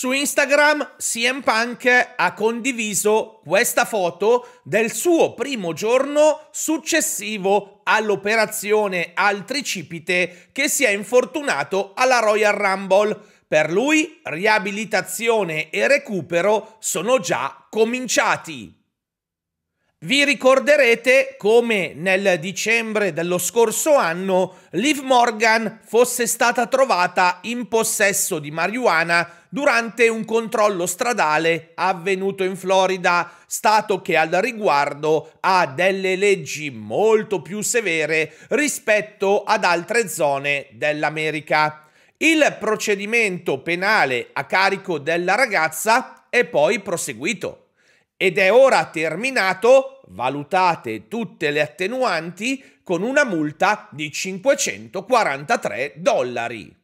Su Instagram CM Punk ha condiviso questa foto del suo primo giorno successivo all'operazione al tricipite che si è infortunato alla Royal Rumble. Per lui riabilitazione e recupero sono già cominciati. Vi ricorderete come nel dicembre dello scorso anno Liv Morgan fosse stata trovata in possesso di marijuana durante un controllo stradale avvenuto in Florida, stato che al riguardo ha delle leggi molto più severe rispetto ad altre zone dell'America. Il procedimento penale a carico della ragazza è poi proseguito ed è ora terminato, valutate tutte le attenuanti, con una multa di 543 dollari.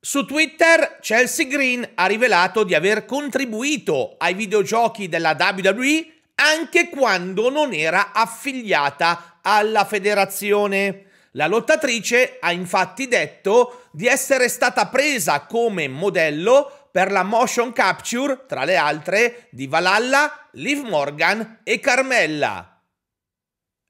Su Twitter Chelsea Green ha rivelato di aver contribuito ai videogiochi della WWE anche quando non era affiliata alla federazione. La lottatrice ha infatti detto di essere stata presa come modello per la motion capture, tra le altre, di Valhalla, Liv Morgan e Carmella.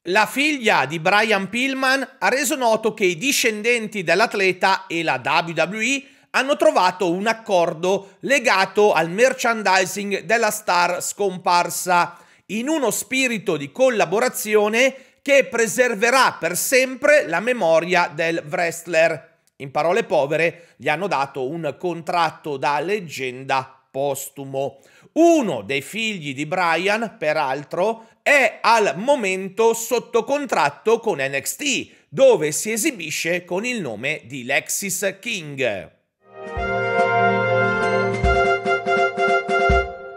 La figlia di Brian Pillman ha reso noto che i discendenti dell'atleta e la WWE hanno trovato un accordo legato al merchandising della star scomparsa, in uno spirito di collaborazione che preserverà per sempre la memoria del wrestler. In parole povere, gli hanno dato un contratto da leggenda postumo. Uno dei figli di Brian, peraltro, è al momento sotto contratto con NXT, dove si esibisce con il nome di Lexis King.